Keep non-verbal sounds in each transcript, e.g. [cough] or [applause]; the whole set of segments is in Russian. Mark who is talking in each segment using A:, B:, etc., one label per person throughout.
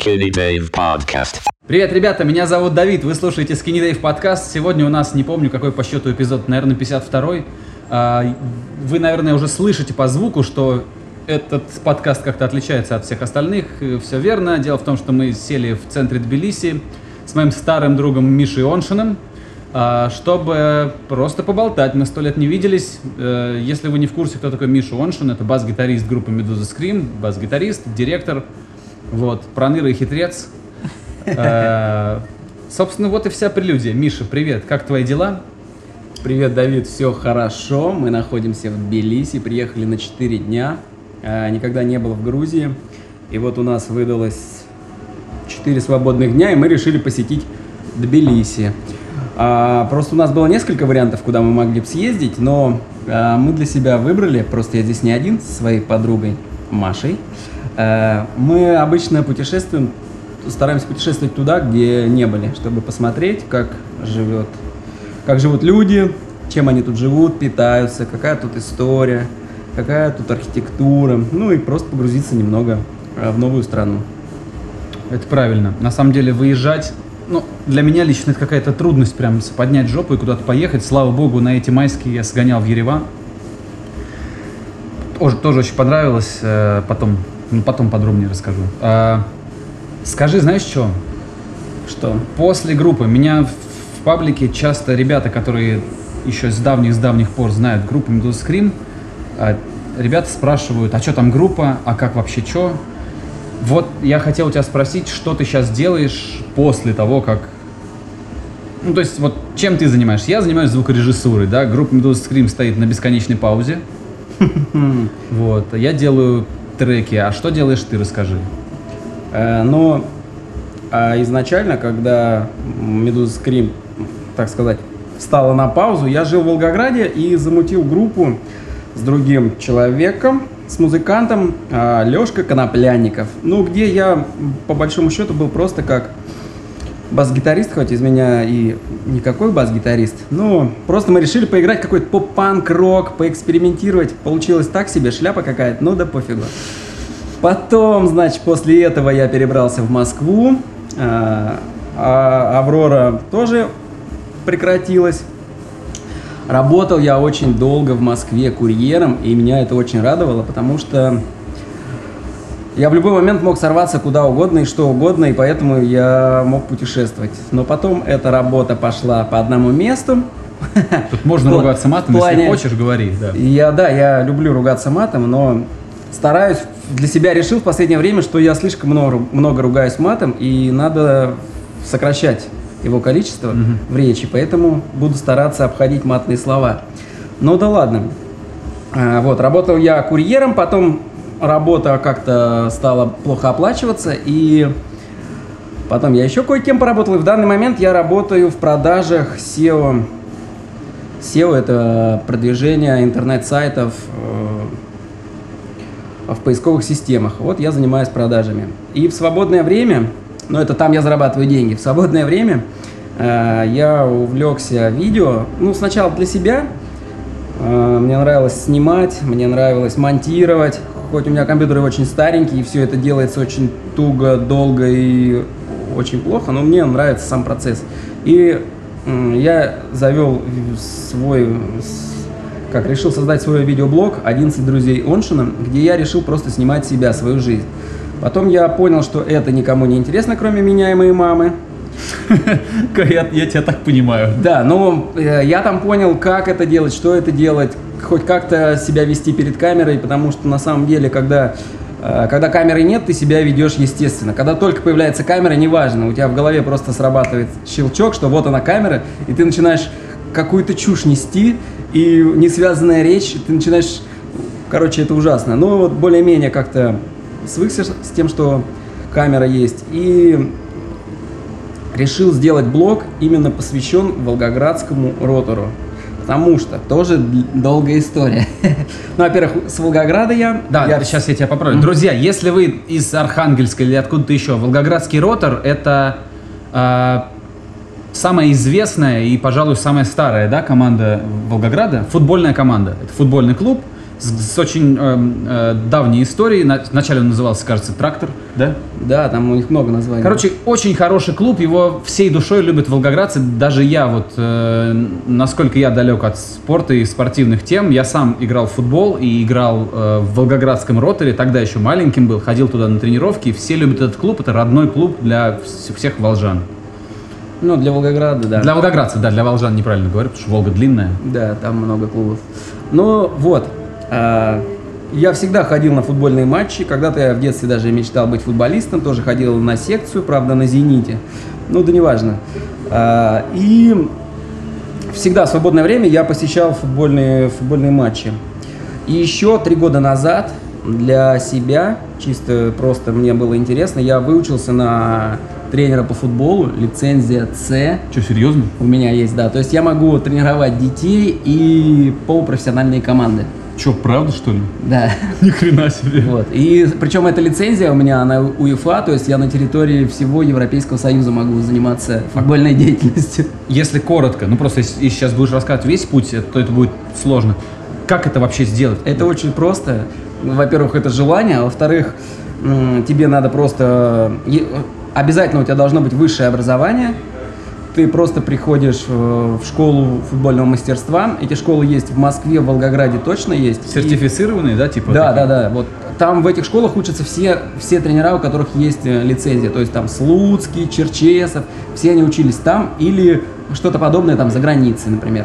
A: Skinny Dave Podcast.
B: Привет, ребята, меня зовут Давид, вы слушаете Skinny Dave подкаст. Сегодня у нас, не помню какой по счету эпизод, наверное, 52-й. А, Вы, наверное, уже слышите по звуку, что этот подкаст как-то отличается от всех остальных. Все верно. Дело в том, что мы сели в центре Тбилиси с моим старым другом Мишей Оншиным, а, чтобы просто поболтать. Мы сто лет не виделись. Э, Если вы не в курсе, кто такой Миша Оншин, это бас-гитарист группы Медуза Скрим, бас-гитарист, директор, вот, проныра и хитрец. Э, Собственно, вот и вся прелюдия. Миша, привет, как твои дела?
C: Привет, Давид, все хорошо. Мы находимся в Тбилиси, приехали на 4 дня. А, Никогда не был в Грузии. И вот у нас выдалось 4 свободных дня, и мы решили посетить Тбилиси. А, Просто у нас было несколько вариантов, куда мы могли бы съездить, но а, мы для себя выбрали, просто я здесь не один, со своей подругой Машей. А, Мы обычно путешествуем, стараемся путешествовать туда, где не были, чтобы посмотреть, как живет как живут люди, чем они тут живут, питаются, какая тут история, какая тут архитектура, ну и просто погрузиться немного э, в новую страну.
B: Это правильно. На самом деле выезжать, ну, для меня лично это какая-то трудность прям поднять жопу и куда-то поехать. Слава богу, на эти майские я сгонял в Ереван. Тоже, тоже очень понравилось. э, Потом, ну, потом подробнее расскажу. А, Скажи, знаешь что?
C: Что?
B: После группы меня в, паблике часто ребята, которые еще с давних с давних пор знают группу Медуза Скрим, а, ребята спрашивают, а что там группа, а как вообще что? Вот я хотел у тебя спросить, что ты сейчас делаешь после того, как... Ну, то есть, вот чем ты занимаешься? Я занимаюсь звукорежиссурой, да, группа Медуза Скрим стоит на бесконечной паузе. [laughs] Вот, я делаю треки, а что делаешь ты, расскажи.
C: Э, Но а изначально, когда Медуза Скрим, так сказать, встала на паузу, я жил в Волгограде и замутил группу с другим человеком, с музыкантом Лешка Коноплянников. Ну, где я, по большому счету, был просто как бас-гитарист, хоть из меня и никакой бас-гитарист. Но просто мы решили поиграть какой-то поп-панк, рок, поэкспериментировать. Получилось так себе, шляпа какая-то, ну да пофигу. Потом, значит, после этого я перебрался в Москву. а, а Аврора тоже прекратилась. Работал я очень долго в Москве курьером, и меня это очень радовало, потому что я в любой момент мог сорваться куда угодно и что угодно, и поэтому я мог путешествовать. Но потом эта работа пошла по одному месту.
B: Тут можно ругаться матом, если хочешь, говори. Да.
C: Я, да, я люблю ругаться матом, но стараюсь, для себя решил в последнее время, что я слишком много, много ругаюсь матом, и надо сокращать его количество в речи, поэтому буду стараться обходить матные слова. Ну да ладно. А, Вот, работал я курьером, потом работа как-то стала плохо оплачиваться, и потом я еще кое-кем поработал, и в данный момент я работаю в продажах SEO. SEO – это продвижение интернет-сайтов э, в поисковых системах. Вот я занимаюсь продажами. И в свободное время, ну это там я зарабатываю деньги, в свободное время э, я увлекся видео, ну сначала для себя, Э, Мне нравилось снимать, мне нравилось монтировать. Хоть у меня компьютеры очень старенькие, и все это делается очень туго, долго и очень плохо, но мне нравится сам процесс. И я завел свой, как решил создать свой видеоблог «11 друзей Оншина», где я решил просто снимать себя, свою жизнь. Потом я понял, что это никому не интересно, кроме меня и моей мамы. [laughs]
B: Я, я тебя так понимаю.
C: Да, но э, я там понял, как это делать, что это делать, хоть как-то себя вести перед камерой, потому что на самом деле, когда, э, когда камеры нет, ты себя ведешь естественно. Когда только появляется камера, неважно, у тебя в голове просто срабатывает щелчок, что вот она камера, и ты начинаешь какую-то чушь нести, и несвязанная речь, ты начинаешь... Короче, это ужасно. Но вот более-менее как-то свыкся с тем, что камера есть. И решил сделать блог именно посвящен Волгоградскому ротору. Потому что тоже долгая история. [laughs] Ну, во-первых, с Волгограда я.
B: Да,
C: я
B: сейчас я тебя поправлю. Друзья, если вы из Архангельска или откуда-то еще, Волгоградский ротор это э, самая известная и, пожалуй, самая старая да, команда Волгограда, футбольная команда. Это футбольный клуб, с, с очень эм, э, давней историей. На- Вначале он назывался, кажется, «Трактор», да?
C: Да, там у них много названий.
B: Короче, очень хороший клуб, его всей душой любят волгоградцы. Даже я вот, э, насколько я далек от спорта и спортивных тем, я сам играл в футбол и играл э, в волгоградском роторе, тогда еще маленьким был, ходил туда на тренировки, и все любят этот клуб, это родной клуб для вс- всех волжан.
C: Ну, для Волгограда, да.
B: Для волгоградцев, да, для волжан неправильно говорю, потому что Волга длинная.
C: Да, там много клубов. Ну, вот. А, я всегда ходил на футбольные матчи. Когда-то я в детстве даже мечтал быть футболистом. Тоже ходил на секцию, правда, на «Зените». Ну, да неважно. А, и всегда в свободное время я посещал футбольные, футбольные матчи. И еще три года назад для себя, чисто просто мне было интересно, я выучился на тренера по футболу, лицензия С.
B: Что, серьезно?
C: У меня есть, да. То есть я могу тренировать детей и полупрофессиональные команды.
B: Че, правда, что ли?
C: Да. [laughs]
B: Ни хрена себе.
C: Вот. И причем эта лицензия у меня, она УЕФА, то есть я на территории всего Европейского Союза могу заниматься футбольной деятельностью.
B: Если коротко, ну просто если, если сейчас будешь рассказывать весь путь, то это будет сложно. Как это вообще сделать?
C: Это очень просто. Во-первых, это желание, а во-вторых, тебе надо просто... е- Обязательно у тебя должно быть высшее образование. Ты просто приходишь э, в школу футбольного мастерства. Эти школы есть в Москве, в Волгограде точно есть. И-
B: Сертифицированные, да, типа?
C: Да,
B: такие?
C: да, да. Вот там в этих школах учатся все, все тренера, у которых есть э, лицензия. То есть там Слуцкий, Черчесов, все они учились там или что-то подобное там за границей, например.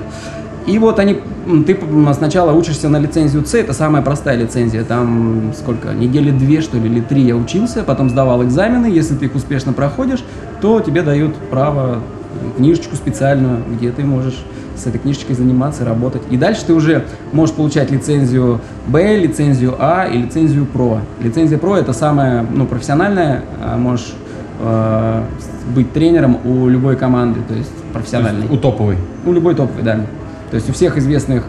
C: И вот они, ты сначала учишься на лицензию С, это самая простая лицензия, там сколько, недели две, что ли, или три я учился, потом сдавал экзамены, если ты их успешно проходишь, то тебе дают право, книжечку специальную, где ты можешь с этой книжечкой заниматься, работать. И дальше ты уже можешь получать лицензию Б, лицензию А и лицензию ПРО. Лицензия ПРО это самая ну, профессиональная, можешь э, быть тренером у любой команды, то есть
B: То
C: профессиональной.
B: есть У топовой.
C: У любой топовой, да. То есть у всех известных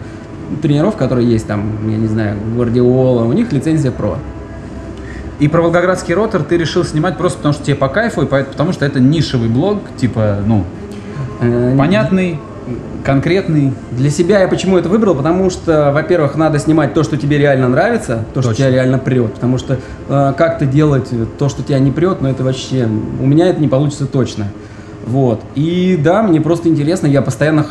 C: тренеров, которые есть там, я не знаю, Гвардиола, у них лицензия ПРО.
B: И про Волгоградский ротор ты решил снимать просто потому, что тебе по кайфу, и по- потому что это нишевый блог, типа, ну,
C: Э,
B: понятный, конкретный.
C: Для себя я почему это выбрал? Потому что, во-первых, надо снимать то, что тебе реально нравится, то, что
B: Точно.
C: тебя реально прет. Потому что э, как-то делать то, что тебя не прет, ну это вообще... У меня это не получится точно. Вот. И да, мне просто интересно, я постоянно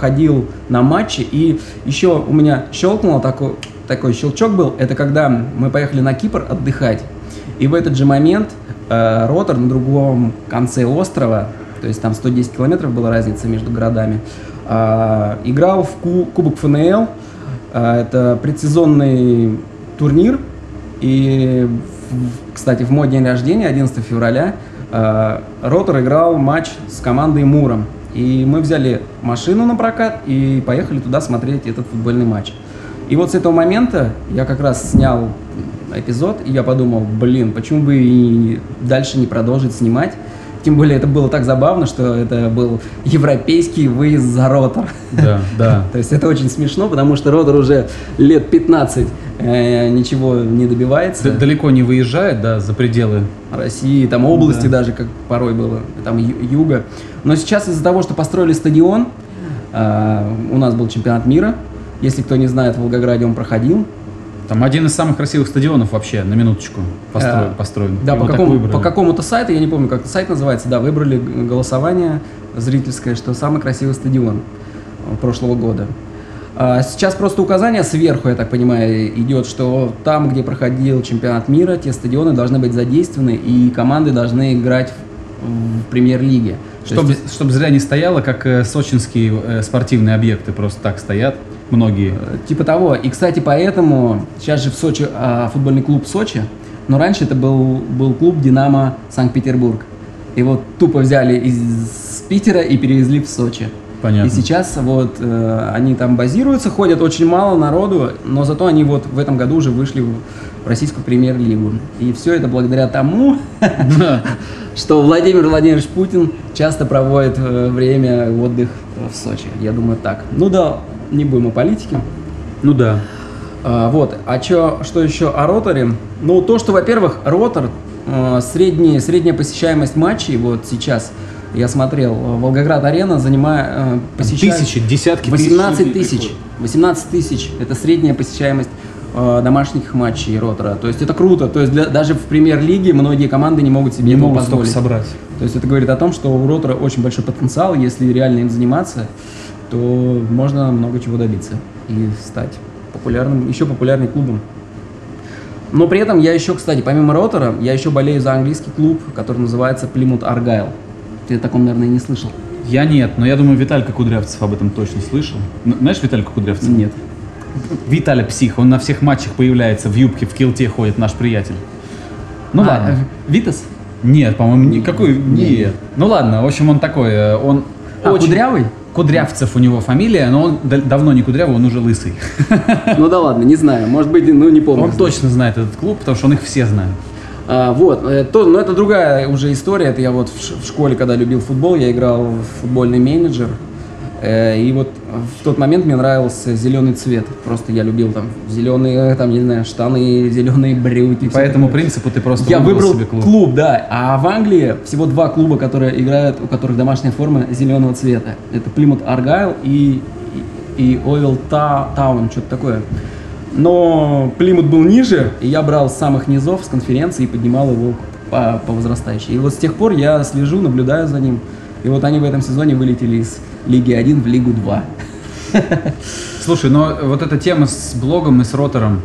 C: ходил на матчи, и еще у меня щелкнуло такой, такой щелчок был, это когда мы поехали на Кипр отдыхать, и в этот же момент э, ротор на другом конце острова, то есть там 110 километров была разница между городами, а, играл в ку- Кубок ФНЛ. А, это предсезонный турнир. И, кстати, в мой день рождения, 11 февраля, а, Ротор играл матч с командой Муром. И мы взяли машину на прокат и поехали туда смотреть этот футбольный матч. И вот с этого момента я как раз снял эпизод, и я подумал, блин, почему бы и дальше не продолжить снимать. Тем более это было так забавно, что это был европейский выезд за ротор.
B: Да, да. [laughs]
C: То есть это очень смешно, потому что ротор уже лет 15 э, ничего не добивается.
B: Д- Далеко не выезжает, да, за пределы.
C: России, там области
B: Да.
C: даже, как порой было, там юга. Но сейчас из-за того, что построили стадион, а, у нас был чемпионат мира. Если кто не знает, в Волгограде он проходил.
B: Там один из самых красивых стадионов вообще, на минуточку, построен.
C: А,
B: построен.
C: Да,
B: Его
C: по, какому, по какому-то сайту, я не помню, как сайт называется, да, выбрали голосование зрительское, что самый красивый стадион э, прошлого года. А Сейчас просто указание сверху, я так понимаю, идет, что там, где проходил чемпионат мира, те стадионы должны быть задействованы, и команды должны играть в, в премьер-лиге. То
B: Чтобы,
C: есть,
B: чтобы зря не стояло, как э, сочинские э, спортивные объекты просто так стоят, многие.
C: э, Типа того. И, кстати, поэтому сейчас же в Сочи а, футбольный клуб Сочи, но раньше это был, был клуб Динамо Санкт-Петербург. И вот тупо взяли из Питера и перевезли в Сочи.
B: Понятно.
C: И сейчас вот э, они там базируются, ходят очень мало народу, но зато они вот в этом году уже вышли в российскую премьер-лигу. И все это благодаря тому, [laughs] что Владимир Владимирович Путин часто проводит э, время отдых в Сочи. Я думаю так. Ну да, не будем о политике.
B: Ну да.
C: А, вот, а чё, что еще о роторе? Ну, то, что, во-первых, ротор, э, средний, средняя посещаемость матчей, вот сейчас я смотрел, э, Волгоград-арена занимает, э, посещает
B: Тысячи, десятки
C: 18
B: людей
C: тысяч.
B: приходят.
C: 18 тысяч, это средняя посещаемость э, домашних матчей Ротора. То есть это круто. То есть для- даже в премьер-лиге многие команды не могут себе
B: Не могут
C: позволить.
B: собрать.
C: То есть это говорит о том, что у Ротора очень большой потенциал, если реально им заниматься, то можно много чего добиться и стать популярным, еще популярным клубом. Но при этом я еще, кстати, помимо Ротора, я еще болею за английский клуб, который называется Plymouth Argyle. Ты о таком, наверное, не слышал.
B: Я нет, но я думаю, Виталька Кудрявцев об этом точно слышал. Знаешь Виталька Кудрявцев?
C: Нет.
B: Виталя псих, он на всех матчах появляется, в юбке, в килте ходит, наш приятель. Ну
C: А,
B: ладно.
C: э, Витас?
B: Нет, по-моему, никакой. Нет. Ну ладно, в общем, он такой, э, он
C: А,
B: очень-
C: Кудрявый?
B: Кудрявцев у него фамилия, но он да- давно не кудрявый, он уже лысый. [laughs]
C: Ну да ладно, не знаю. Может быть, ну не помню.
B: Он точно знает этот клуб, потому что он их все знает.
C: А, вот, э, то, но это другая уже история. Это я вот в, в школе, когда любил футбол, я играл в футбольный менеджер. Э, и вот в тот момент мне нравился зеленый цвет. Просто я любил там зеленые, там, не знаю, штаны, [laughs] зеленые брюки.
B: По этому
C: такое.
B: принципу ты просто
C: Я выбрал
B: себе клуб.
C: клуб. да. А в Англии всего два клуба, которые играют, у которых домашняя форма зеленого цвета. Это Плимут Аргайл и, и, Овел Та- Таун, что-то такое. Но Плимут был ниже, и я брал с самых низов, с конференции и поднимал его по, по возрастающей. И вот с тех пор я слежу, наблюдаю за ним. И вот они в этом сезоне вылетели из Лиги 1 в Лигу 2.
B: Слушай, но вот эта тема с блогом и с ротором,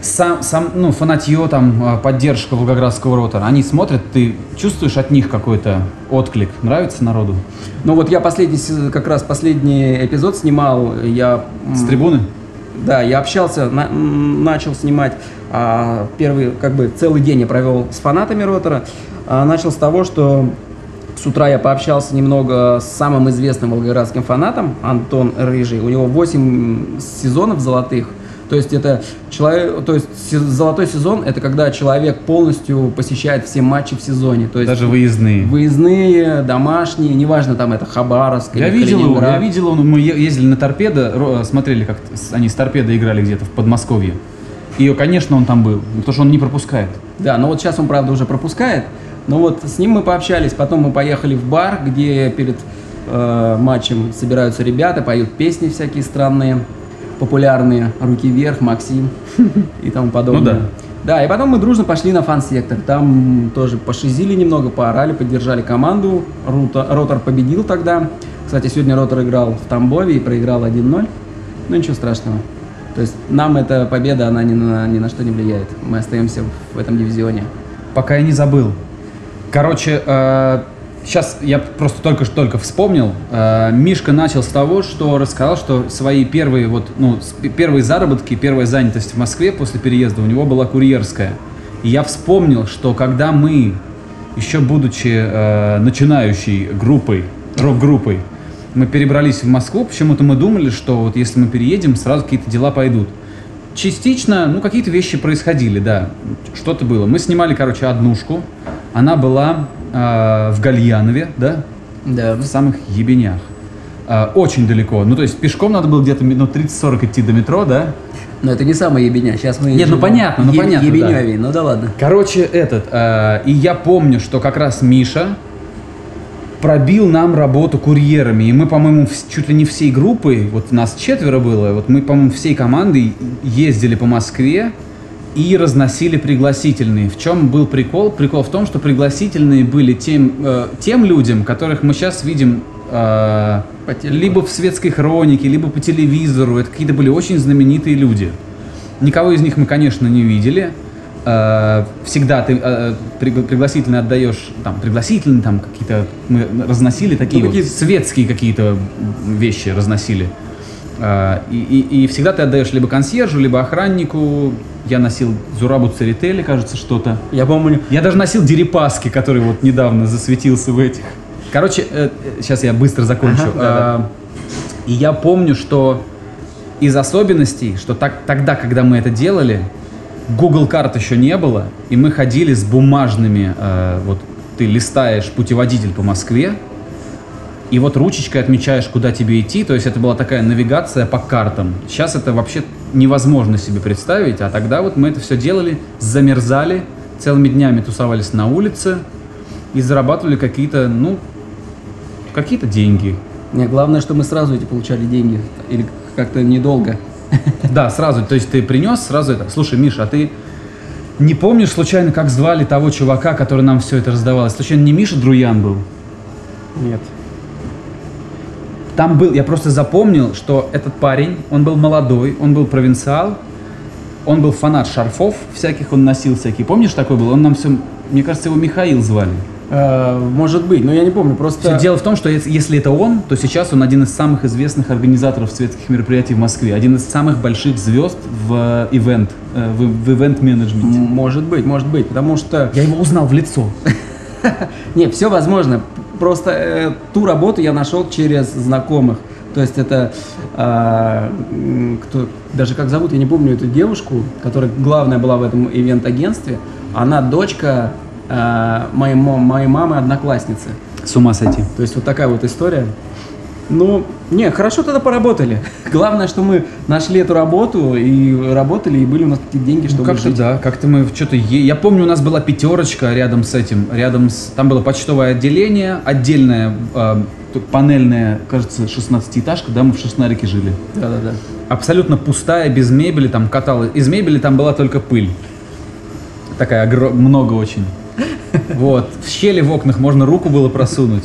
B: сам, сам, ну, фанатье, там, а, поддержка волгоградского ротора, они смотрят, ты чувствуешь от них какой-то отклик? Нравится народу?
C: Ну вот я последний, как раз последний эпизод снимал, я...
B: С трибуны?
C: Да, я общался, на- начал снимать а, первый, как бы целый день я провел с фанатами Ротора. А, начал с того, что с утра я пообщался немного с самым известным волгоградским фанатом, Антон Рыжий. У него 8 сезонов золотых. То есть это человек, то есть золотой сезон это когда человек полностью посещает все матчи в сезоне. То есть
B: Даже выездные.
C: выездные, домашние, неважно там это Хабаровск
B: Я
C: или
B: видел его, я видел, он- мы ездили на торпедо, ро- смотрели, как они с торпедо играли где-то в Подмосковье. И, конечно, он там был, потому что он не пропускает.
C: Да, но вот сейчас он, правда, уже пропускает. Но вот с ним мы пообщались, потом мы поехали в бар, где перед э, матчем собираются ребята, поют песни всякие странные, популярные, «Руки вверх», «Максим» и тому подобное.
B: Ну да.
C: Да, и потом мы дружно пошли на фан-сектор. Там тоже пошизили немного, поорали, поддержали команду. Рута- Ротор победил тогда. Кстати, сегодня Ротор играл в Тамбове и проиграл 1-0. Ну ничего страшного. То есть нам эта победа, она ни на, ни на что не влияет. Мы остаемся в этом дивизионе.
B: Пока я не забыл. Короче, сейчас я просто только что только вспомнил. Э, Мишка начал с того, что рассказал, что свои первые вот ну первые заработки, первая занятость в Москве после переезда у него была курьерская. И я вспомнил, что когда мы еще будучи э, начинающей группой, рок-группой, мы перебрались в Москву, почему-то мы думали, что вот если мы переедем, сразу какие-то дела пойдут. Частично, ну, какие-то вещи происходили, да, что-то было. Мы снимали, короче, однушку, она была э, в Гальянове, да,
C: Да.
B: в самых ебенях. Э, очень далеко, ну, то есть пешком надо было где-то минут 30-40 идти до метро, да.
C: Но это не самая ебеня. Сейчас мы...
B: Нет, ну
C: живем
B: понятно, ну
C: еб-
B: понятно, да.
C: Ебеневей, ну да ладно.
B: Короче, этот, э, и я помню, что как раз Миша пробил нам работу курьерами, и мы, по-моему, чуть ли не всей группой, вот нас четверо было, вот мы, по-моему, всей командой ездили по Москве и разносили пригласительные. В чем был прикол? Прикол в том, что пригласительные были тем, э, тем людям, которых мы сейчас видим э, либо в светской хронике, либо по телевизору. Это какие-то были очень знаменитые люди. Никого из них мы, конечно, не видели. Э, Всегда ты э, пригла- пригласительные отдаешь, там, пригласительные, там, какие-то, мы разносили такие
C: Ну,
B: вот
C: какие-то-
B: светские какие-то вещи разносили. Э, И, и- и всегда ты отдаешь либо консьержу, либо охраннику. Я носил Зурабу Церетели, кажется, что-то.
C: Я помню,
B: Я даже носил Дерипаски, который вот недавно засветился в этих. Короче, сейчас я быстро закончу.
C: Ага, да-да.
B: Э, И я помню, что из особенностей, что так, тогда, когда мы это делали, Google карт еще не было, и мы ходили с бумажными, э, вот ты листаешь путеводитель по Москве, и вот ручечкой отмечаешь, куда тебе идти, то есть это была такая навигация по картам. Сейчас это вообще невозможно себе представить, а тогда вот мы это все делали, замерзали, целыми днями тусовались на улице и зарабатывали какие-то, ну, какие-то деньги.
C: не, главное, что мы сразу эти получали деньги. Или как-то недолго.
B: Да, сразу. То есть ты принес сразу это. Слушай, Миша, а ты не помнишь случайно, как звали того чувака, который нам все это раздавал? Случайно не Миша Друян был?
C: Нет.
B: Там был, я просто запомнил, что этот парень, он был молодой, он был провинциал, он был фанат шарфов всяких, он носил всякие. Помнишь, такой был? Он нам все, мне кажется, его Михаил звали.
C: Э, может быть, но я не помню. Просто
B: Всё Дело в том, что ес- если это он, то сейчас он один из самых известных организаторов светских мероприятий в Москве, один из самых больших звезд в э, ивент, э, в, в ивент-менеджменте.
C: М, может быть, может быть, потому что
B: Я его узнал в лицо. [laughs]
C: Не, все возможно. Просто э, ту работу я нашел через знакомых. То есть это м, кто, даже как зовут, я не помню эту девушку, которая главная была в этом ивент-агентстве. Она дочка а, моей, мо- моей мамы одноклассницы.
B: С ума сойти.
C: То есть вот такая вот история. Ну, не, хорошо тогда поработали. [laughs] Главное, что мы нашли эту работу и работали, и были у нас такие деньги,
B: Ну,
C: чтобы
B: как-то
C: жить.
B: да, как-то мы что-то... Е... Я помню, у нас была пятерочка рядом с этим, рядом с... Там было почтовое отделение, отдельное э, тут панельное, кажется, 16-этажка, да, мы в Шестнарике жили.
C: Да-да-да.
B: Абсолютно пустая, без мебели, там каталась. Из мебели там была только пыль. Такая огро- много очень. [laughs] Вот. В щели в окнах можно руку было просунуть.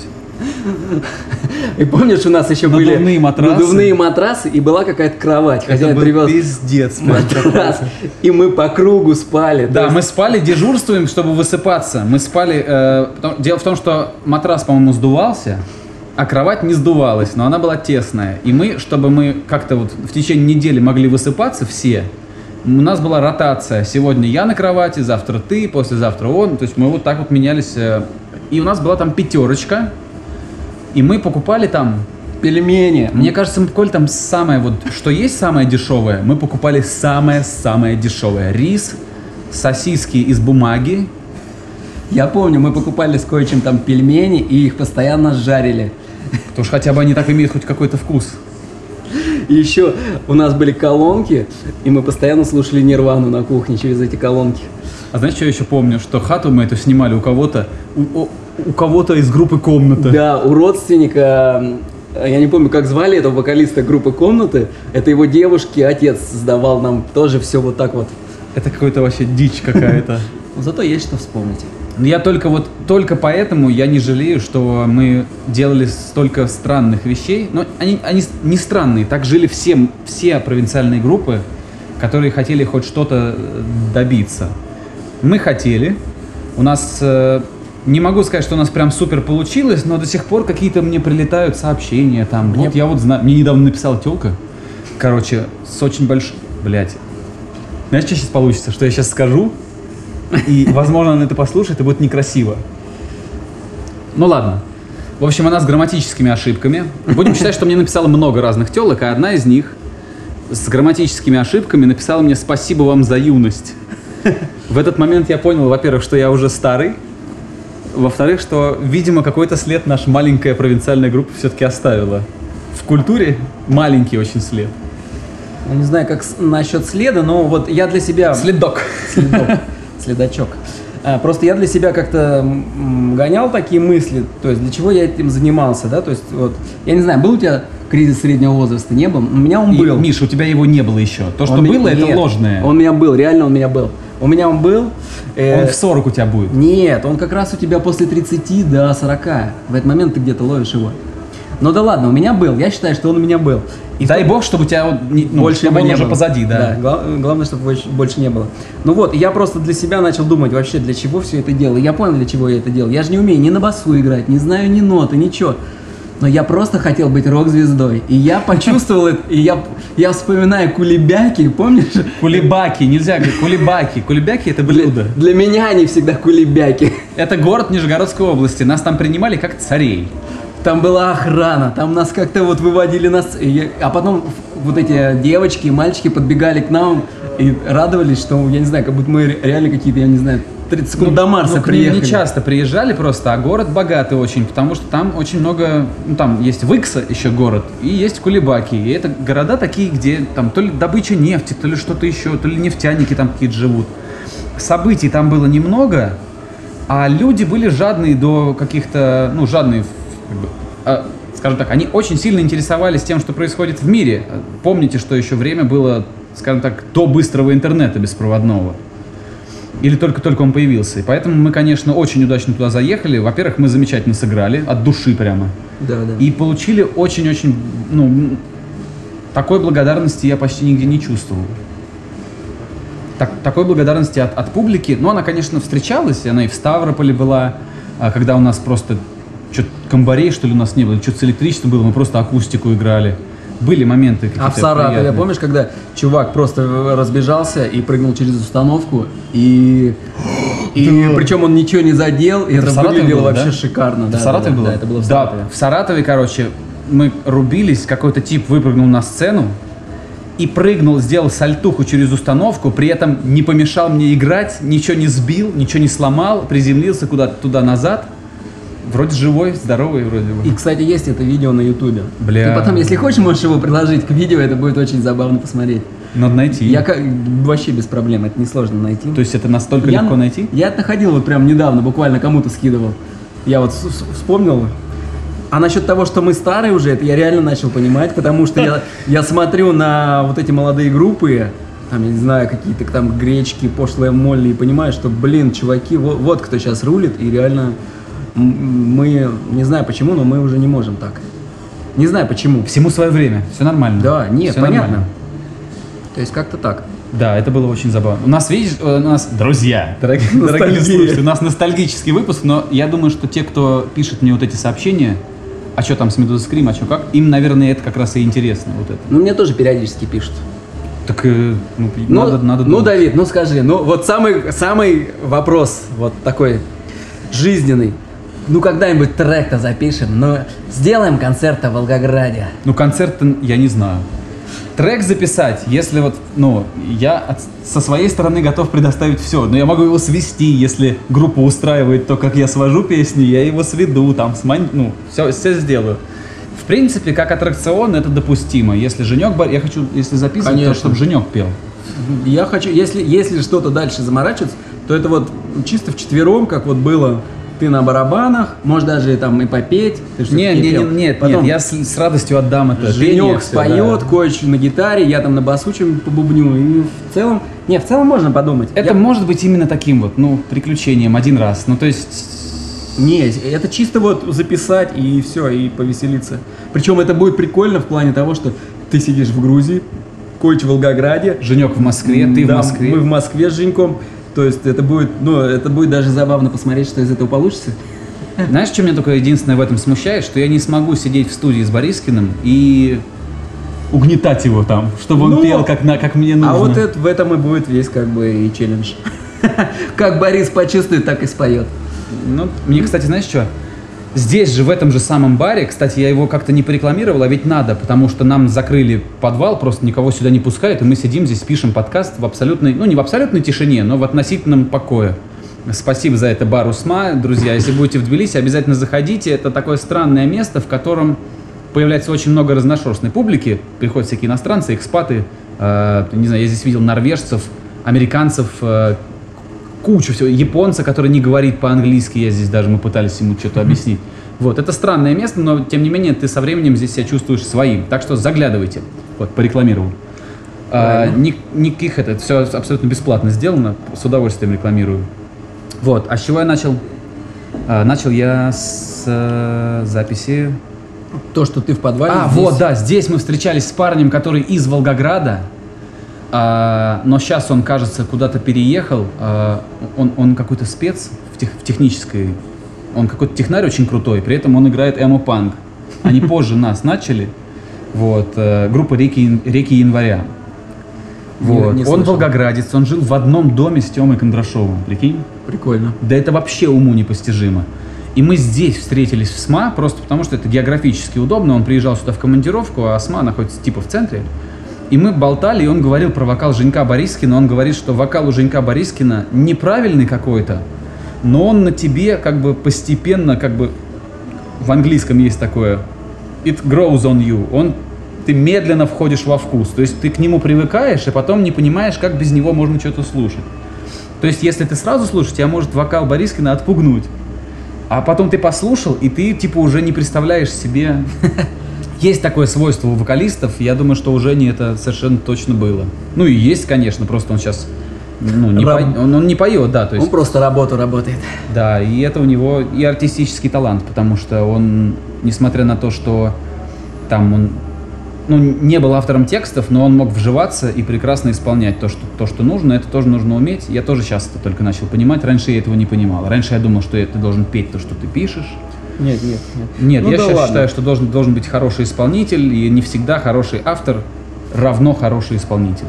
C: И помнишь, у нас еще были
B: Надувные матрасы.
C: надувные матрасы, и была какая-то кровать. Хозяин
B: был
C: привез
B: пиздец.
C: матрас, и мы по кругу спали.
B: Да,
C: есть
B: мы спали, дежурствуем, чтобы высыпаться. Мы спали... э, потом- дело в том, что матрас, по-моему, сдувался, а кровать не сдувалась, но она была тесная. И мы, чтобы мы как-то вот в течение недели могли высыпаться все, у нас была ротация. Сегодня я на кровати, завтра ты, послезавтра он. То есть мы вот так вот менялись. э, И у нас была там пятерочка, и мы покупали там
C: пельмени.
B: мне кажется, покупали там самое вот, что есть самое дешевое, мы покупали самое-самое дешевое. Рис, сосиски из бумаги.
C: Я помню, мы покупали с кое-чем там пельмени, и их постоянно жарили.
B: Потому что хотя бы они так имеют хоть какой-то вкус.
C: И еще у нас были колонки, и мы постоянно слушали Нирвану на кухне через эти колонки.
B: А знаешь, что я еще помню? Что хату мы эту снимали у кого-то, у, у- кого-то из группы комната.
C: Да, у родственника, э, я не помню, как звали этого вокалиста группы «Комнаты», это его девушки, отец сдавал нам тоже все вот так вот.
B: Это какой-то вообще дичь какая-то. [laughs]
C: Зато есть что вспомнить.
B: Я только вот, только поэтому я не жалею, что мы делали столько странных вещей. Но они, они не странные, так жили все, все провинциальные группы, которые хотели хоть что-то э, добиться. Мы хотели. У нас, э, не могу сказать, что у нас прям супер получилось, но до сих пор какие-то мне прилетают сообщения там.
C: Мне-
B: Вот я вот знаю, мне недавно написала телка, короче, с очень большим, блядь. Знаешь, что сейчас получится? Что я сейчас скажу, и, возможно, она это послушает, и будет некрасиво. Ну ладно. В общем, она с грамматическими ошибками. Будем считать, что мне написало много разных телок, а одна из них с грамматическими ошибками написала мне «Спасибо вам за юность». В этот момент я понял, во-первых, что я уже старый, во-вторых, что, видимо, какой-то след наша маленькая провинциальная группа все-таки оставила. В культуре маленький очень след.
C: Я не знаю, как с- насчет следа, но вот я для себя...
B: Следок.
C: Следок. Следачок. А, Просто я для себя как-то гонял такие мысли, то есть для чего я этим занимался, да, то есть вот, я не знаю, был у тебя кризис среднего возраста, не был? У меня он
B: И,
C: был.
B: Миша, у тебя его не было еще. То, что
C: Он
B: было, это
C: нет,
B: ложное.
C: Он у меня был, реально он у меня был. У меня он был. э,
B: Он в 40 у тебя будет.
C: Нет, он как раз у тебя после 30 до 40. В этот момент ты где-то ловишь его. Ну да ладно, у меня был. Я считаю, что он у меня был.
B: И дай бог, чтобы у тебя вот не- ну,
C: больше
B: чтобы он
C: не
B: уже
C: было.
B: позади, да.
C: гла- главное, чтобы больше, больше не было. Ну вот, я просто для себя начал думать вообще, для чего все это делаю. Я понял, для чего я это делал. Я же не умею ни на басу играть, не знаю ни ноты, ничего. Но я просто хотел быть рок-звездой. И я почувствовал это, и я, я вспоминаю кулебяки, помнишь?
B: Кулебаки, нельзя говорить кулебаки. Кулебяки это блюдо.
C: Для меня они всегда кулебяки.
B: Это город Нижегородской области. Нас там принимали как царей.
C: Там была охрана, там нас как-то вот выводили на сц- и я- А потом вот эти девочки и мальчики подбегали к нам и радовались, что, я не знаю, как будто мы реально какие-то, я не знаю, 30 секунд до Марса
B: ну,
C: приехали.
B: не часто приезжали просто, а город богатый очень, потому что там очень много, ну там есть Выкса еще город, и есть Кулебаки, и это города такие, где там то ли добыча нефти, то ли что-то еще, то ли нефтяники там какие-то живут. Событий там было немного, а люди были жадные до каких-то, ну жадные как бы, а, скажем так, они очень сильно интересовались тем, что происходит в мире. Помните, что еще время было, скажем так, до быстрого интернета беспроводного. Или только-только он появился. И поэтому мы, конечно, очень удачно туда заехали. Во-первых, мы замечательно сыграли, от души прямо.
C: Да, да.
B: И получили очень-очень, ну, такой благодарности я почти нигде не чувствовал. Так, такой благодарности от, от публики, ну, она, конечно, встречалась, она и в Ставрополе была, а, когда у нас просто что-то комбарей, что ли, у нас не было, что-то с электричеством было, мы просто акустику играли. Были моменты какие-то
C: А в Саратове, помнишь, когда чувак просто разбежался и прыгнул через установку, и, и причем он ничего не задел, и это,
B: Саратове
C: выглядело
B: было,
C: вообще
B: да?
C: шикарно.
B: Это
C: да,
B: в Саратове
C: да,
B: было?
C: Да, это было в
B: Да,
C: Саратове.
B: в Саратове, короче, мы рубились, какой-то тип выпрыгнул на сцену и прыгнул, сделал сальтуху через установку, при этом не помешал мне играть, ничего не сбил, ничего не сломал, приземлился куда-то туда-назад. Вроде живой, здоровый вроде бы.
C: И, кстати, есть это видео на Ютубе.
B: Бля.
C: Ты потом, если хочешь, можешь его приложить к видео, это будет очень забавно посмотреть.
B: Надо найти.
C: Я как, вообще без проблем, это несложно найти.
B: То есть это настолько
C: я,
B: легко найти?
C: Я это находил вот прям недавно, буквально кому-то скидывал. Я вот вспомнил. А насчет того, что мы старые уже, это я реально начал понимать, потому что я, [laughs] я смотрю на вот эти молодые группы, там, я не знаю, какие-то там гречки, пошлые молли, и понимаю, что, блин, чуваки, вот, вот кто сейчас рулит, и реально мы, не знаю почему, но мы уже не можем так. Не знаю почему.
B: Всему свое время, все нормально.
C: Да, нет,
B: Всё
C: понятно.
B: нормально.
C: То есть как-то так.
B: Да, это было очень забавно. У нас, видишь, э, у нас, друзья, дорогие, [laughs] дорогие слушатели, у нас ностальгический выпуск, но я думаю, что те, кто пишет мне вот эти сообщения, а что там с Медуза Скрим, а что как, им, наверное, это как раз и интересно, вот это.
C: Ну, мне тоже периодически пишут.
B: Так, э, ну,
C: Ну,
B: надо, надо
C: ну. Давид, ну скажи, ну вот самый, самый вопрос, вот такой жизненный. Ну, когда-нибудь трек-то запишем, но сделаем концерт в Волгограде.
B: Ну, концерт, я не знаю. Трек записать, если вот, ну, я от- со своей стороны готов предоставить все, но я могу его свести, если группа устраивает то, как я свожу песни, я его сведу, там, смон... ну, все, все сделаю. В принципе, как аттракцион это допустимо. Если Женек, я хочу, если записывать,
C: Конечно.
B: то чтобы Женек пел.
C: Я хочу, если, если что-то дальше заморачиваться, то это вот чисто вчетвером, как вот было ты на барабанах, можешь даже там и попеть. Ты что,
B: Не,
C: не
B: не, не,
C: пел?
B: нет,
C: Потом
B: нет, я с, с радостью отдам это.
C: Женек споет,
B: да.
C: Коич на гитаре, я там на басу чем побубню. И в целом, не, в целом можно подумать.
B: Это
C: Я-
B: может быть именно таким вот, ну, приключением один раз. Ну, то есть,
C: Не, это чисто вот записать и все, и повеселиться. Причем это будет прикольно в плане того, что ты сидишь в Грузии, Коич в Волгограде.
B: Женек в Москве, ты в
C: Да,
B: Москве.
C: Мы в Москве с Женьком. То есть это будет, ну, это будет даже забавно посмотреть, что из этого получится.
B: Знаешь, что меня только единственное в этом смущает, что я не смогу сидеть в студии с Борискиным и угнетать его там, чтобы он
C: Ну,
B: пел как, на, как мне нужно.
C: А вот это, в этом и будет весь как бы и челлендж. [laughs] Как Борис почувствует, так и споет.
B: Ну, мне, кстати, знаешь что? Здесь же, в этом же самом баре, кстати, я его как-то не порекламировал, а ведь надо, потому что нам закрыли подвал, просто никого сюда не пускают, и мы сидим здесь, пишем подкаст в абсолютной, ну не в абсолютной тишине, но в относительном покое. Спасибо за это бар Усма, друзья. Если будете в Тбилиси, обязательно заходите. Это такое странное место, в котором появляется очень много разношерстной публики. Приходят всякие иностранцы, экспаты. э, не знаю, я здесь видел норвежцев, американцев, э, кучу всего. Японца, который не говорит по-английски, я здесь даже, мы пытались ему что-то объяснить. Вот, это странное место, но тем не менее ты со временем здесь себя чувствуешь своим. Так что заглядывайте. Вот, порекламировал. А, ни- никаких, это все абсолютно бесплатно сделано, с удовольствием рекламирую. Вот, а с чего я начал? А, начал я с э, записи
C: То, что ты в подвале.
B: а,
C: здесь-
B: вот, да, здесь мы встречались с парнем, который из Волгограда, а, но сейчас он, кажется, куда-то переехал. а, он, он какой-то спец в, тех- в технической. Он какой-то технарь очень крутой, при этом он играет эмо-панк. Они [laughs] позже нас начали. Вот, э, группа Реки, Реки Января.
C: Не-
B: Вот.
C: не
B: он
C: слышал.
B: волгоградец, он жил в одном доме с Тёмой Кондрашовым, прикинь?
C: Прикольно.
B: Да это вообще уму непостижимо. И мы здесь встретились в СМА, просто потому что это географически удобно. Он приезжал сюда в командировку, а СМА находится типа в центре. И мы болтали, и он говорил про вокал Женька Борискина. Он говорит, что вокал у Женька Борискина неправильный какой-то, но он на тебе как бы постепенно, как бы в английском есть такое it grows on you. Он ты медленно входишь во вкус. То есть ты к нему привыкаешь, и потом не понимаешь, как без него можно что-то слушать. То есть, если ты сразу слушаешь, тебя может вокал Борискина отпугнуть. А потом ты послушал, и ты типа уже не представляешь себе. [laughs] Есть такое свойство у вокалистов, я думаю, что у Жени это совершенно точно было. Ну и есть, конечно, просто он сейчас ну, не
C: Раб-
B: по- он, он не поет, да, то есть
C: Он просто работу работает.
B: да, и это у него и артистический талант, потому что он, несмотря на то, что там он ну, не был автором текстов, но он мог вживаться и прекрасно исполнять то, что, то, что нужно. Это тоже нужно уметь. Я тоже сейчас это только начал понимать. Раньше я этого не понимал. Раньше я думал, что ты должен петь то, что ты пишешь.
C: Нет, нет, нет.
B: Нет,
C: Ну
B: я
C: да
B: сейчас
C: ладно.
B: считаю, что должен, должен быть хороший исполнитель, и не всегда хороший автор равно хороший исполнитель.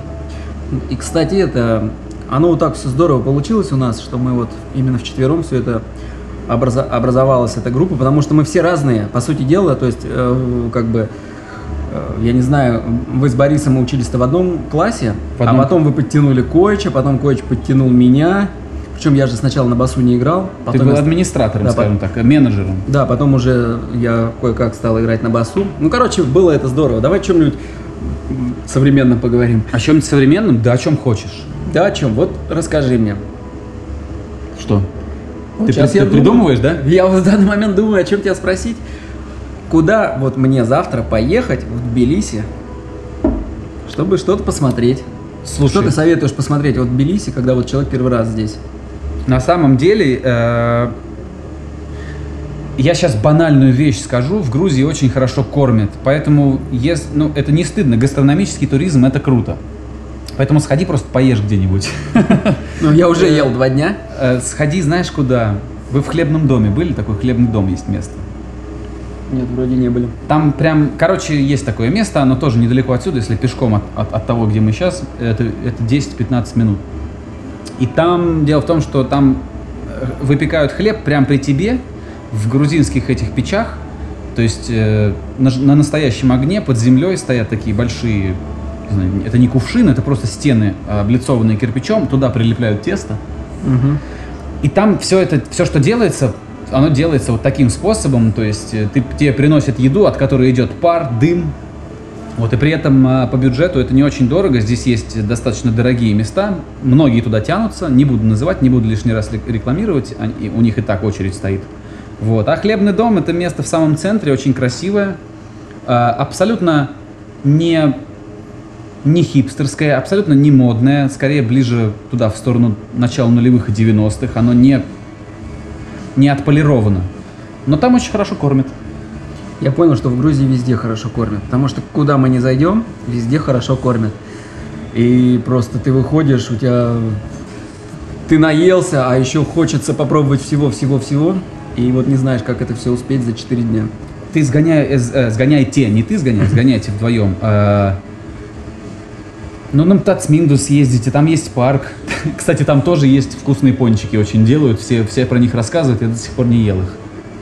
C: И, кстати, это, оно вот так все здорово получилось у нас, что мы вот именно вчетвером все это образа- образовалась эта группа, потому что мы все разные, по сути дела, то есть, э, как бы, э, я не знаю, вы с Борисом учились-то в одном классе,
B: В одном.
C: а потом вы подтянули Койча, потом Койч подтянул меня, причем я же сначала на басу не играл,
B: Ты
C: потом
B: был
C: я-
B: администратором,
C: Да,
B: скажем так, менеджером.
C: да, потом уже я кое-как стал играть на басу. Ну, короче, было это здорово. Давай о чем-нибудь современном поговорим.
B: О чем-нибудь современном? Да о чем хочешь.
C: Да, о чем? Вот расскажи мне.
B: Что?
C: Вот
B: ты
C: щас
B: при-
C: я
B: ты
C: думаю.
B: придумываешь, да?
C: Я вот в данный момент думаю, о чем тебя спросить. Куда вот мне завтра поехать в Тбилиси, чтобы что-то посмотреть?
B: Слушай,
C: Что ты советуешь посмотреть вот в Тбилиси, когда вот человек первый раз здесь?
B: На самом деле, э, я сейчас банальную вещь скажу, в Грузии очень хорошо кормят, поэтому ес- ну, это не стыдно, гастрономический туризм это круто. Поэтому сходи просто поешь где-нибудь. [laughs]
C: Ну, я уже ел два дня.
B: Э, Сходи, знаешь куда? Вы в хлебном доме были? Такой хлебный дом есть место.
C: Нет, вроде не были.
B: Там прям, короче, есть такое место, оно тоже недалеко отсюда, если пешком от, от- от того, где мы сейчас, это, это 10-15 минут. И там, дело в том, что там э, выпекают хлеб прям при тебе, в грузинских этих печах, то есть э, на, на настоящем огне под землей стоят такие большие, не знаю, это не кувшины, это просто стены, э, облицованные кирпичом, туда прилепляют тесто,
C: Мгм.
B: и там все это, все, что делается, оно делается вот таким способом, то есть э, ты, тебе приносят еду, от которой идет пар, дым, вот, и при этом а, по бюджету это не очень дорого, здесь есть достаточно дорогие места, многие туда тянутся, не буду называть, не буду лишний раз рек- рекламировать, они- у них и так очередь стоит. Вот. А хлебный дом это место в самом центре, очень красивое, а, абсолютно не не хипстерское, абсолютно не модное, скорее ближе туда, в сторону начала нулевых и 90-х. Оно не, не отполировано. Но там очень хорошо кормят.
C: Я понял, что в Грузии везде хорошо кормят, потому что куда мы не зайдем, везде хорошо кормят. И просто ты выходишь, у тебя ты наелся, а еще хочется попробовать всего-всего-всего, и вот не знаешь, как это все успеть за 4 дня.
B: Ты сгоняй, э, э, сгоняйте, не ты сгоняй, сгоняйте вдвоем. А, Ну, на Птацминду съездите, там есть парк. [laughs] Кстати, там тоже есть вкусные пончики, очень делают, все, все про них рассказывают, я до сих пор не ел их.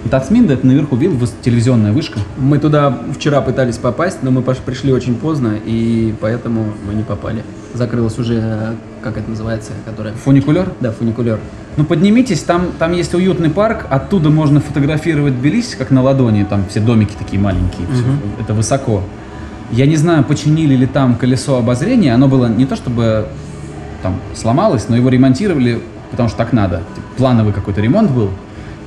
B: Тацминда, это наверху выс- телевизионная вышка.
C: Мы туда вчера пытались попасть, но мы пришли очень поздно, и поэтому мы не попали. Закрылась уже, как это называется, которая...
B: Фуникулер.
C: Да, фуникулер.
B: Ну поднимитесь, там, там есть уютный парк, оттуда можно фотографировать Тбилиси, как на ладони, там все домики такие маленькие, всё,
C: Мгм.
B: это высоко. Я не знаю, починили ли там колесо обозрения, оно было не то чтобы там сломалось, но его ремонтировали, потому что так надо. Плановый какой-то ремонт был.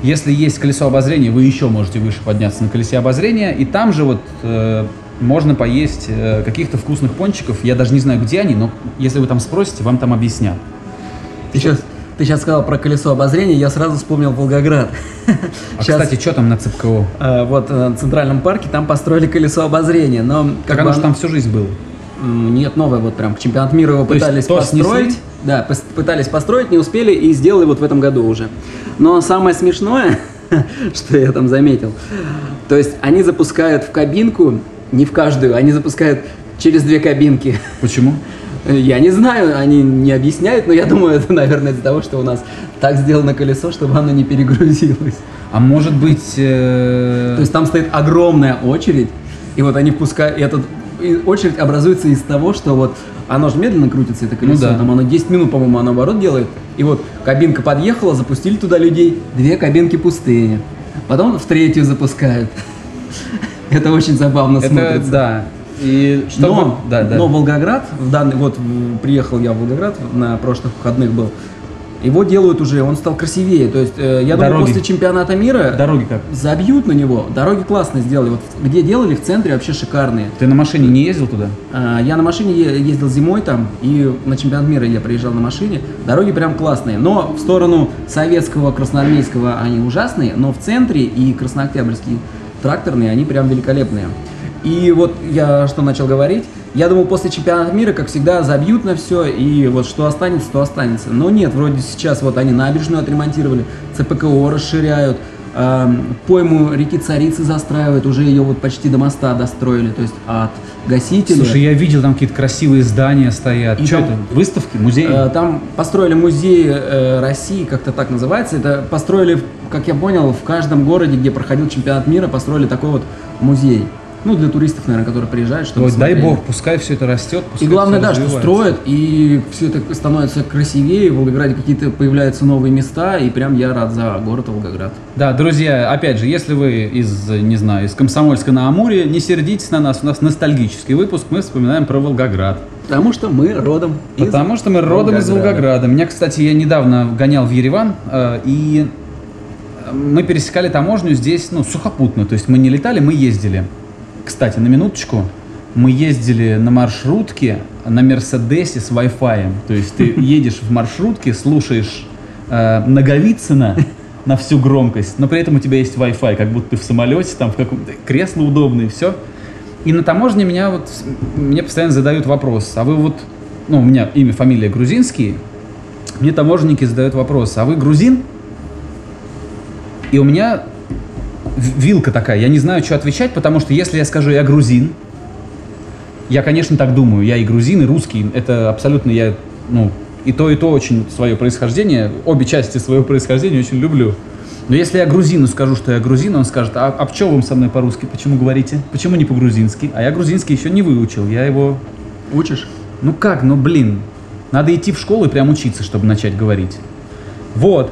B: Если есть колесо обозрения, вы еще можете выше подняться на колесе обозрения, и там же вот э, можно поесть э, каких-то вкусных пончиков. Я даже не знаю, где они, но если вы там спросите, вам там объяснят.
C: Ты сейчас, ты сейчас сказал про колесо обозрения, я сразу вспомнил Волгоград. [laughs]
B: А,
C: Щас,
B: кстати, что там на ЦПКО?
C: э, вот э, в Центральном парке там построили колесо обозрения, но как бы
B: оно же
C: оно-
B: там всю жизнь было.
C: Нет, новое вот прям. Чемпионат мира его
B: То
C: пытались
B: то снесли?
C: построить. Да, пос- пытались построить, не успели и сделали вот в этом году уже. Но самое смешное, [laughs] что я там заметил, то есть они запускают в кабинку, не в каждую, они запускают через две кабинки.
B: Почему? [laughs]
C: Я не знаю, они не объясняют, но я думаю, [laughs] это, наверное, из-за того, что у нас так сделано колесо, чтобы оно не перегрузилось.
B: А может быть... э,
C: То есть там стоит огромная очередь, и вот они впускают, и этот, очередь образуется из того, что вот оно же медленно крутится, это колесо,
B: Ну да.
C: там оно 10 минут, по-моему, оно наоборот делает, и вот кабинка подъехала, запустили туда людей, две кабинки пустые, потом в третью запускают. [laughs] Это очень забавно
B: это,
C: смотрится.
B: да. И чтобы...
C: Но,
B: да, да.
C: но Волгоград, в данный, вот приехал я в Волгоград, на прошлых выходных был, Его делают уже, он стал красивее. То есть, э, я думаю,
B: Дороги.
C: после чемпионата мира
B: Дороги как?
C: забьют на него. Дороги классно сделали. Вот где делали, в центре вообще шикарные.
B: Ты на машине не ездил туда?
C: А, Я на машине ездил зимой там, и на чемпионат мира я приезжал на машине. Дороги прям классные. Но в сторону советского, красноармейского они ужасные, но в центре и краснооктябрьские тракторные, они прям великолепные. И вот я что начал говорить, я думал, после чемпионата мира, как всегда, забьют на все, и вот что останется, то останется. Но нет, вроде сейчас вот они набережную отремонтировали, ЦПКО расширяют, эм, пойму реки Царицы застраивают, уже ее вот почти до моста достроили, то есть от гасителя.
B: Слушай, я видел, там какие-то красивые здания стоят.
C: И
B: Что
C: там-
B: это? Выставки? Музеи?
C: Э, Там построили музей э, России, как-то так называется. Это построили, как я понял, в каждом городе, где проходил чемпионат мира, построили такой вот музей. Ну, для туристов, наверное, которые приезжают, чтобы
B: Ой, дай
C: смотреть.
B: бог, пускай все это растет.
C: И
B: пускай
C: главное,
B: всё
C: да, что строят, и все это становится красивее, в Волгограде какие-то появляются новые места, и прям я рад за город Волгоград.
B: Да, друзья, опять же, если вы из, не знаю, из Комсомольска на Амуре, не сердитесь на нас, у нас ностальгический выпуск, мы вспоминаем про Волгоград.
C: Потому что мы родом из
B: Потому что мы родом из
C: Волгограда.
B: Волгограда. Меня, кстати, я недавно гонял в Ереван, э, и мы пересекали таможню здесь, ну, сухопутно. То есть мы не летали, мы ездили. Кстати, на минуточку, мы ездили на маршрутке на Мерседесе с Wi-Fi. То есть ты [laughs] едешь в маршрутке, слушаешь э, Наговицына на всю громкость, но при этом у тебя есть Wi-Fi, как будто ты в самолете, там в каком-то кресло удобное, все. И на таможне меня вот, мне постоянно задают вопрос, а вы вот, ну, у меня имя, фамилия грузинские, мне таможенники задают вопрос, а вы грузин? И у меня вилка такая, я не знаю, что отвечать, потому что если я скажу, я грузин, я, конечно, так думаю, я и грузин, и русский, это абсолютно я, ну, и то, и то очень свое происхождение, обе части своего происхождения очень люблю. Но если я грузину скажу, что я грузин, он скажет, а, а что вы со мной по-русски, почему говорите? Почему не по-грузински? А я грузинский еще не выучил, я его
C: Учишь?
B: ну как, ну блин, надо идти в школу и прям учиться, чтобы начать говорить. Вот.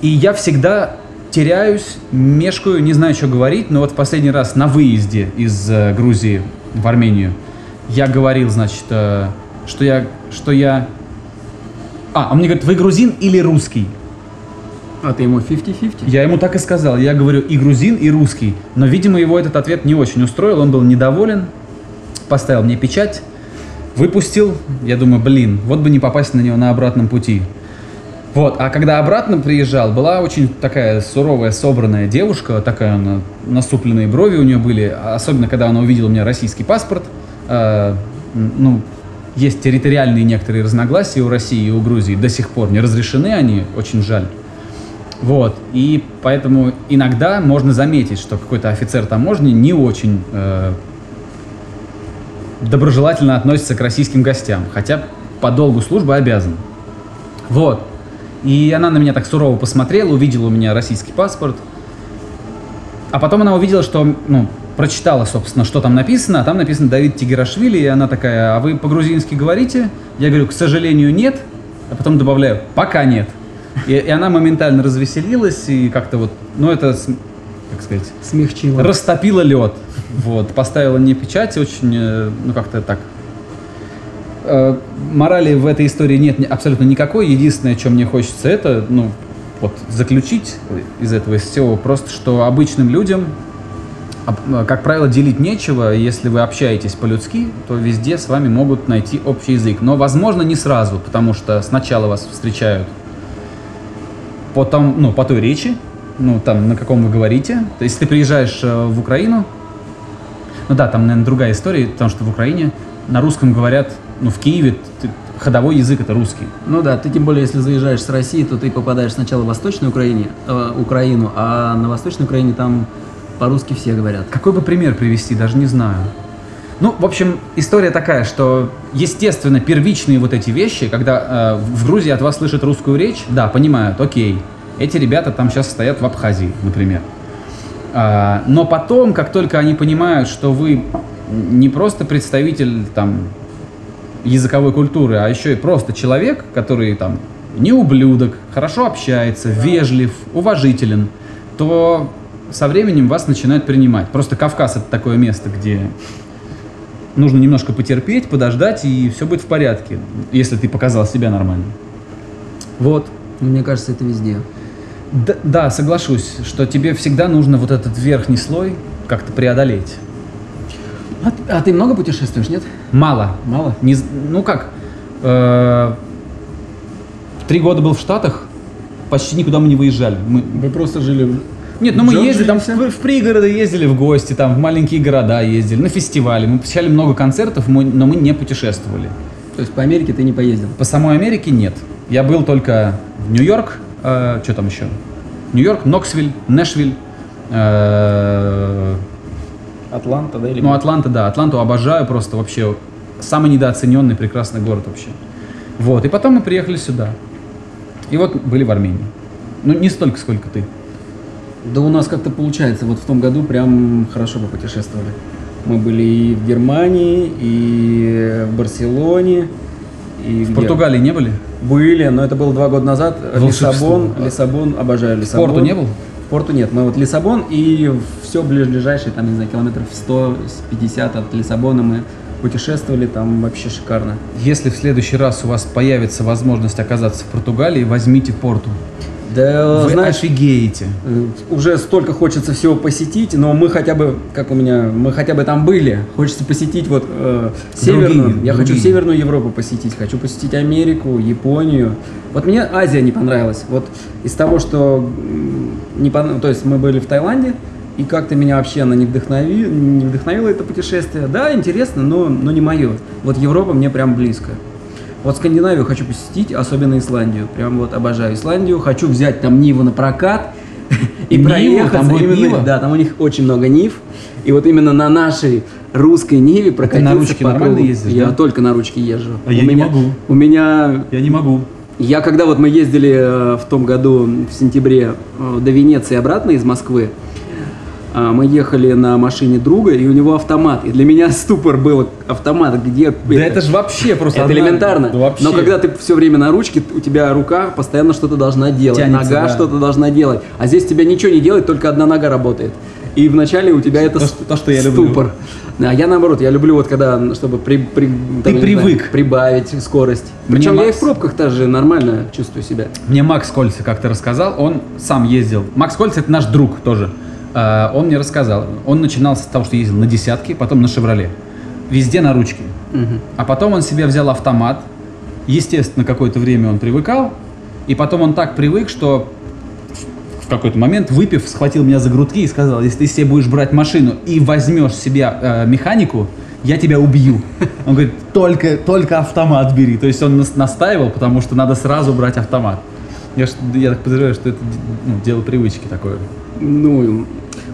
B: И я всегда теряюсь, мешкаю, не знаю, что говорить, но вот в последний раз на выезде из э, Грузии в Армению я говорил, значит, э, что я, что я... А, он мне говорит, вы грузин или русский?
C: А ты ему 50-50?
B: Я ему так и сказал. Я говорю и грузин, и русский. Но, видимо, его этот ответ не очень устроил. Он был недоволен. Поставил мне печать. Выпустил. Я думаю, блин, вот бы не попасть на него на обратном пути. Вот, а когда обратно приезжал, была очень такая суровая, собранная девушка, такая она, насупленные брови у нее были, особенно когда она увидела у меня российский паспорт. Э, ну, есть территориальные некоторые разногласия у России и у Грузии, до сих пор не разрешены они, очень жаль. Вот, и поэтому иногда можно заметить, что какой-то офицер таможни не очень э, доброжелательно относится к российским гостям, хотя по долгу службы обязан. Вот. И она на меня так сурово посмотрела, увидела у меня российский паспорт. А потом она увидела, что, ну, прочитала, собственно, что там написано, а там написано Давид Тигерашвили, и она такая, а вы по-грузински говорите? Я говорю, к сожалению, нет, а потом добавляю, пока нет. И, и она моментально развеселилась, и как-то вот, ну, это, как сказать,
C: Смягчила.
B: растопила лед. Вот, поставила мне печать, очень, э, ну как-то так. Э, Морали в этой истории нет абсолютно никакой. Единственное, что мне хочется, это, ну, вот заключить из этого всего просто, что обычным людям, э, как правило, делить нечего. Если вы общаетесь по-людски, то везде с вами могут найти общий язык. Но, возможно, не сразу, потому что сначала вас встречают по, том, ну, по той речи, ну, там, на каком вы говорите. То есть, ты приезжаешь э, в Украину, ну да, там, наверное, другая история, потому что в Украине на русском говорят, ну, в Киеве ты- ходовой язык это русский.
C: Ну да, ты тем более, если заезжаешь с России, то ты попадаешь сначала в Восточную Украине, э, Украину, а на Восточной Украине там по-русски все говорят.
B: Какой бы пример привести, даже не знаю. Ну, в общем, история такая, что, естественно, первичные вот эти вещи, когда э, в Грузии от вас слышат русскую речь, да, понимают, окей, эти ребята там сейчас стоят в Абхазии, например. А, но потом, как только они понимают, что вы не просто представитель там языковой культуры, а еще и просто человек, который там не ублюдок, хорошо общается, вежлив, уважителен, то со временем вас начинают принимать. Просто Кавказ это такое место, где нужно немножко потерпеть, подождать, и все будет в порядке, если ты показал себя нормально. Вот.
C: Мне кажется, это везде.
B: Да, да, соглашусь, что тебе всегда нужно вот этот верхний слой как-то преодолеть.
C: А, а ты много путешествуешь, нет?
B: Мало.
C: Мало?
B: Не, ну как, э, три года был в Штатах, почти никуда мы не выезжали. Мы,
C: Вы просто жили в...
B: нет, ну мы ездили там в, в пригороды, ездили в гости, там в маленькие города ездили, на фестивали. Мы посещали много концертов, мы- но мы не путешествовали.
C: То есть по Америке ты не поездил?
B: По самой Америке нет. Я был только в Нью-Йорк, э, что там еще? Нью-Йорк, Ноксвиль, Нэшвиль, э,
C: Атланта, да? Или
B: ну Атланта, да, Атланту обожаю просто вообще. Самый недооцененный прекрасный город вообще. Вот, и потом мы приехали сюда. И вот были в Армении. Ну, не столько, сколько ты.
C: Да у нас как-то получается. Вот в том году прям хорошо попутешествовали. Мы были и в Германии, и в Барселоне, и
B: В Португалии не были?
C: Были, но это было два года назад. Лиссабон, Лиссабон, обожаю Лиссабон.
B: Порту не был?
C: В Порту нет. Мы вот Лиссабон и все ближайшие, там, не знаю, километров 150 от Лиссабона мы путешествовали, там вообще шикарно.
B: Если в следующий раз у вас появится возможность оказаться в Португалии, возьмите Порту.
C: Да,
B: Вы
C: знаешь,
B: офигеете.
C: э, уже столько хочется всего посетить, но мы хотя бы, как у меня, мы хотя бы там были. Хочется посетить вот э, северную.
B: Другие,
C: Я хочу
B: другие.
C: северную Европу посетить, хочу посетить Америку, Японию. Вот мне Азия не понравилась. Вот из того, что не пон- то есть мы были в Таиланде, и как-то меня вообще она не, вдохнови... не вдохновила это путешествие. Да, интересно, но, но не мое. Вот Европа мне прям близко. Вот Скандинавию хочу посетить, особенно Исландию. Прям вот обожаю Исландию. Хочу взять там Ниву на прокат [laughs] и
B: Ниву?
C: проехаться.
B: Там будет
C: Именно-
B: Нива?
C: Да, там у них очень много Нив. И вот именно на нашей русской Ниве прокатиться
B: на ручке
C: по
B: нормально
C: кругу.
B: ездишь,
C: Я
B: да?
C: только на ручке езжу.
B: А
C: У
B: я не могу.
C: У меня
B: Я не могу.
C: я когда вот мы ездили э, в том году, в сентябре, э, до Венеции обратно из Москвы, мы ехали на машине друга, и у него автомат. И для меня [laughs] ступор был автомат, где...
B: Да это же вообще просто
C: Это
B: одна-
C: элементарно.
B: Да вообще.
C: Но когда ты все время на ручке, у тебя рука постоянно что-то должна делать.
B: Тянется,
C: нога
B: да.
C: что-то должна делать. А здесь тебя ничего не делает, только одна нога работает. И вначале у тебя это
B: То,
C: с-
B: что- то, что я люблю.
C: ступор. А я наоборот, я люблю вот когда, чтобы при, при-
B: Ты привык.
C: знаю, прибавить скорость.
B: Мне
C: Причем я и
B: Макс-
C: в пробках тоже нормально чувствую себя.
B: Мне Макс Кольца как-то рассказал, он сам ездил. Макс Кольца это наш друг тоже. А, Он мне рассказал. Он начинал с того, что ездил на десятке, потом на Шевроле. Везде на ручке. А потом он себе взял автомат. Естественно, какое-то время он привыкал. И потом он так привык, что в какой-то момент, выпив, схватил меня за грудки и сказал, если ты себе будешь брать машину и возьмешь себе э, механику, я тебя убью. Он говорит, только, только автомат бери. То есть он нас- настаивал, потому что надо сразу брать автомат. Я, я так подозреваю, что это ну, дело привычки такое.
C: Ну,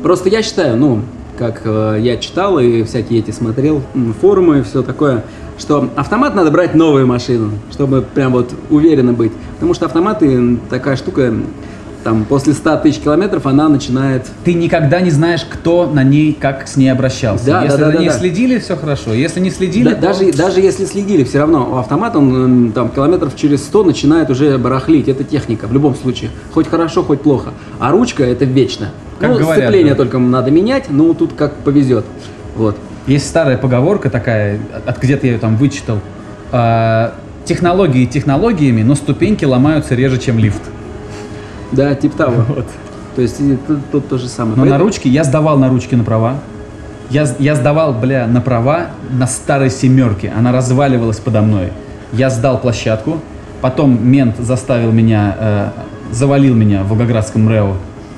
C: просто я считаю, ну, как э, я читал и всякие эти смотрел форумы и все такое, что автомат надо брать новую машину, чтобы прям вот уверенно быть. Потому что автоматы такая штука, там, после 100 тысяч километров она начинает...
B: Ты никогда не знаешь, кто на ней, как с ней обращался.
C: Да,
B: Если
C: да, да,
B: за
C: да,
B: ней
C: да.
B: следили, все хорошо. Если не следили,
C: Да,
B: то-
C: даже, даже если следили, все равно автомат, он там километров через 100 начинает уже барахлить. Это техника в любом случае. Хоть хорошо, хоть плохо. А ручка это вечно.
B: Как
C: ну,
B: говорят,
C: сцепление
B: да.
C: только надо менять, ну тут как повезет. Вот.
B: Есть старая поговорка такая, от где-то я ее там вычитал. А, технологии технологиями, но ступеньки ломаются реже, чем лифт.
C: Да, типа того.
B: Вот.
C: То есть и тут, тут то же самое.
B: Но на
C: Поэтому-
B: ручке я сдавал на ручке на права. Я, я сдавал, бля, на права на старой семерке. Она разваливалась подо мной. Я сдал площадку. Потом мент заставил меня, э, завалил меня в Волгоградском МРЭО.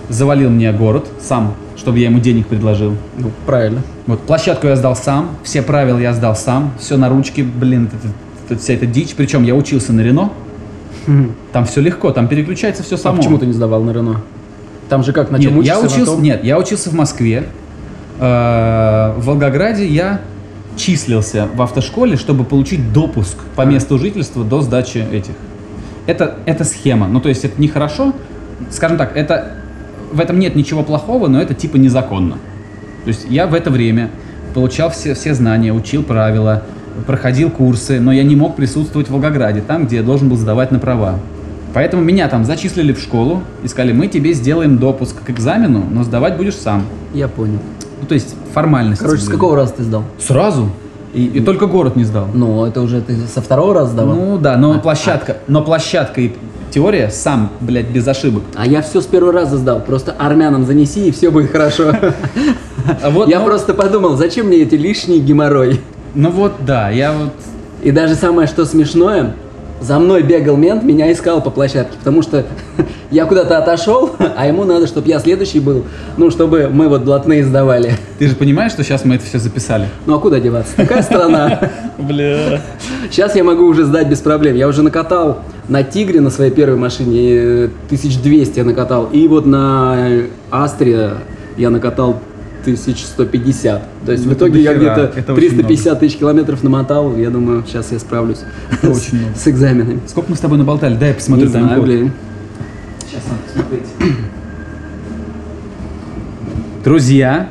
B: Завалил мне город сам, чтобы я ему денег предложил.
C: Ну, правильно.
B: Вот площадку я сдал сам, все правила я сдал сам, все на ручке, блин, это- это- вся эта дичь. Причем я учился на Рено, там все легко, там переключается все
C: А
B: само.
C: почему ты не сдавал на Рено? Там же как, на чем
B: Нет, я
C: учишься, на
B: учился,
C: том?
B: нет, я учился в Москве. Э, В Волгограде я числился в автошколе, чтобы получить допуск по месту жительства до сдачи этих. Это, это схема. Ну, то есть это нехорошо. Скажем так, это, в этом нет ничего плохого, но это типа незаконно. То есть я в это время получал все, все знания, учил правила, проходил курсы, но я не мог присутствовать в Волгограде, там, где я должен был сдавать на права. Поэтому меня там зачислили в школу и сказали, мы тебе сделаем допуск к экзамену, но сдавать будешь сам.
C: Я понял.
B: Ну, то есть формальность.
C: Короче, с какого раза ты сдал?
B: Сразу. И, и только город не сдал.
C: Ну, это уже ты со второго раза сдавал?
B: Ну да, но
C: А,
B: площадка, но площадка и теория, сам, блядь, без ошибок.
C: А я все с первого раза сдал. Просто армянам занеси, и все будет хорошо. [laughs]
B: А
C: Я
B: ну,
C: просто подумал, зачем мне эти лишние геморрой?
B: Ну вот, да, я вот...
C: И даже самое, что смешное, за мной бегал мент, меня искал по площадке, потому что [laughs] я куда-то отошел, [laughs] а ему надо, чтобы я следующий был, ну, чтобы мы вот блатные сдавали.
B: Ты же понимаешь, что сейчас мы это все записали?
C: Ну, а куда деваться? Такая страна. [laughs]
B: Бля.
C: Сейчас я могу уже сдать без проблем. Я уже накатал на Тигре на своей первой машине э, 1200 я накатал. И вот на Астре я накатал 1150. То есть
B: Ну,
C: в итоге я где-то
B: Это очень
C: 350 тысяч километров намотал. Я думаю, сейчас я справлюсь
B: Это [laughs]
C: с- с экзаменами.
B: Сколько мы с тобой наболтали? Дай я посмотрю
C: Не знаю, блин.
B: Сейчас надо смотреть. Друзья,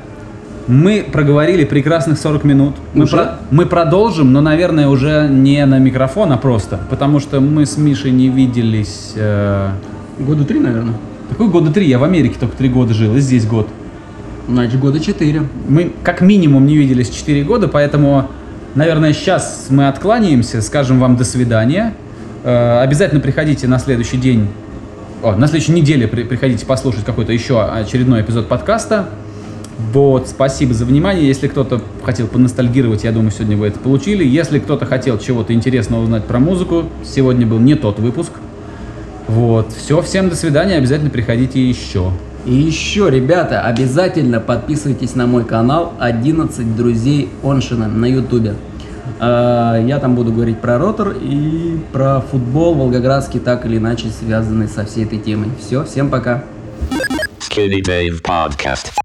B: мы проговорили прекрасных 40 минут. Мы,
C: Уже?
B: про- мы продолжим, но, наверное, уже не на микрофон, а просто. Потому что мы с Мишей не виделись... э,
C: Года три, наверное.
B: Какой года три? Я в Америке только три года жил, и здесь год.
C: Значит, года четыре.
B: Мы как минимум не виделись 4 года, поэтому, наверное, сейчас мы откланяемся, скажем вам до свидания. Э, обязательно приходите на следующий день, о, на следующей неделе при- приходите послушать какой-то еще очередной эпизод подкаста. Вот, спасибо за внимание. Если кто-то хотел поностальгировать, я думаю, сегодня вы это получили. Если кто-то хотел чего-то интересного узнать про музыку, сегодня был не тот выпуск. Вот, все, всем до свидания, обязательно приходите еще.
C: И еще, ребята, обязательно подписывайтесь на мой канал 11 друзей Оншина на ютубе. А, Я там буду говорить про ротор и про футбол волгоградский, так или иначе связанный со всей этой темой. Все, всем пока.
A: Skinny Dave Podcast.